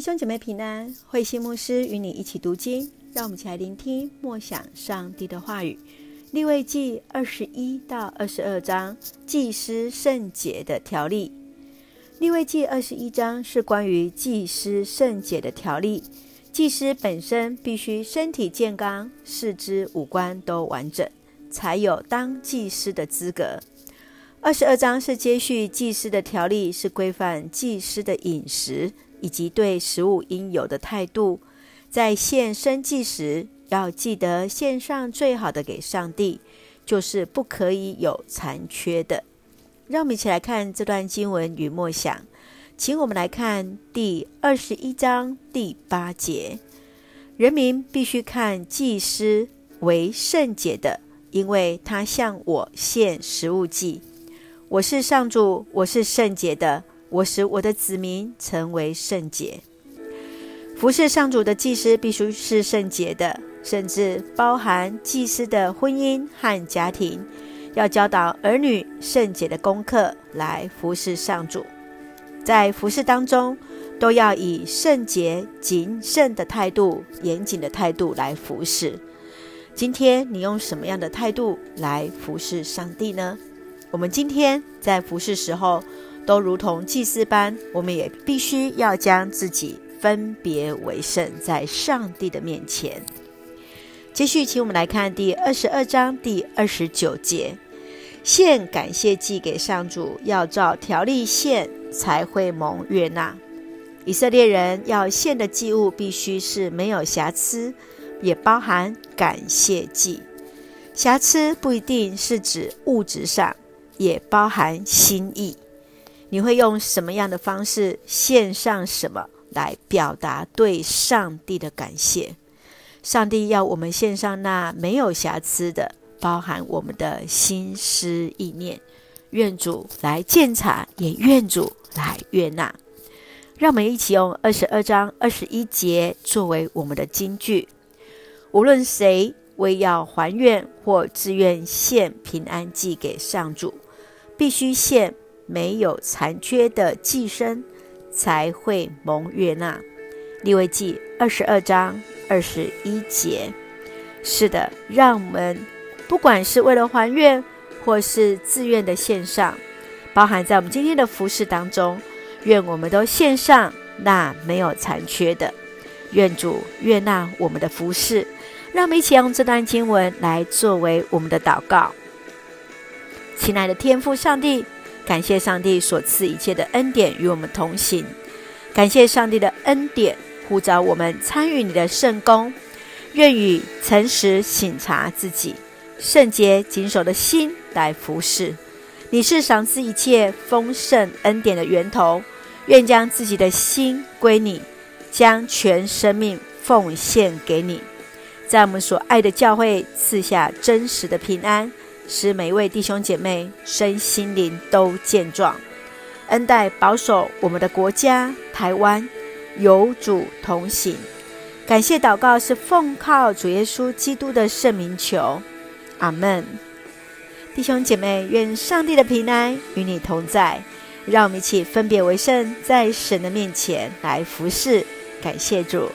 兄姐妹平安，慧心牧师与你一起读经，让我们一起来聆听默想上帝的话语。利未记二十一到二十二章，祭司圣洁的条例。利未记二十一章是关于祭司圣洁的条例，祭司本身必须身体健康，四肢五官都完整，才有当祭司的资格。二十二章是接续祭司的条例，是规范祭司的饮食。以及对食物应有的态度，在献生祭时，要记得献上最好的给上帝，就是不可以有残缺的。让我们一起来看这段经文与默想，请我们来看第二十一章第八节：人民必须看祭司为圣洁的，因为他向我献食物祭。我是上主，我是圣洁的。我使我的子民成为圣洁。服侍上主的祭司必须是圣洁的，甚至包含祭司的婚姻和家庭，要教导儿女圣洁的功课来服侍上主。在服侍当中，都要以圣洁、谨慎的态度、严谨的态度来服侍。今天你用什么样的态度来服侍上帝呢？我们今天在服侍时候，都如同祭司般，我们也必须要将自己分别为圣，在上帝的面前。继续，请我们来看第二十二章第二十九节：献感谢祭给上主，要照条例献，才会蒙悦纳。以色列人要献的祭物必须是没有瑕疵，也包含感谢祭。瑕疵不一定是指物质上，也包含心意。你会用什么样的方式献上什么来表达对上帝的感谢？上帝要我们献上那没有瑕疵的，包含我们的心思意念。愿主来鉴察，也愿主来悦纳。让我们一起用二十二章二十一节作为我们的金句：无论谁为要还愿或自愿献平安祭给上主，必须献。没有残缺的祭牲，才会蒙悦纳。利未记二十二章二十一节。是的，让我们不管是为了还愿，或是自愿的献上，包含在我们今天的服事当中，愿我们都献上那没有残缺的。愿主悦纳我们的服事。让我们一起用这段经文来作为我们的祷告。亲爱的天父上帝。感谢上帝所赐一切的恩典与我们同行，感谢上帝的恩典呼召我们参与你的圣工，愿与诚实省察自己、圣洁谨守的心来服侍。你是赏赐一切丰盛恩典的源头，愿将自己的心归你，将全生命奉献给你，在我们所爱的教会赐下真实的平安。使每一位弟兄姐妹身心灵都健壮，恩待保守我们的国家台湾，有主同行。感谢祷告是奉靠主耶稣基督的圣名求，阿门。弟兄姐妹，愿上帝的平安与你同在。让我们一起分别为圣，在神的面前来服侍。感谢主。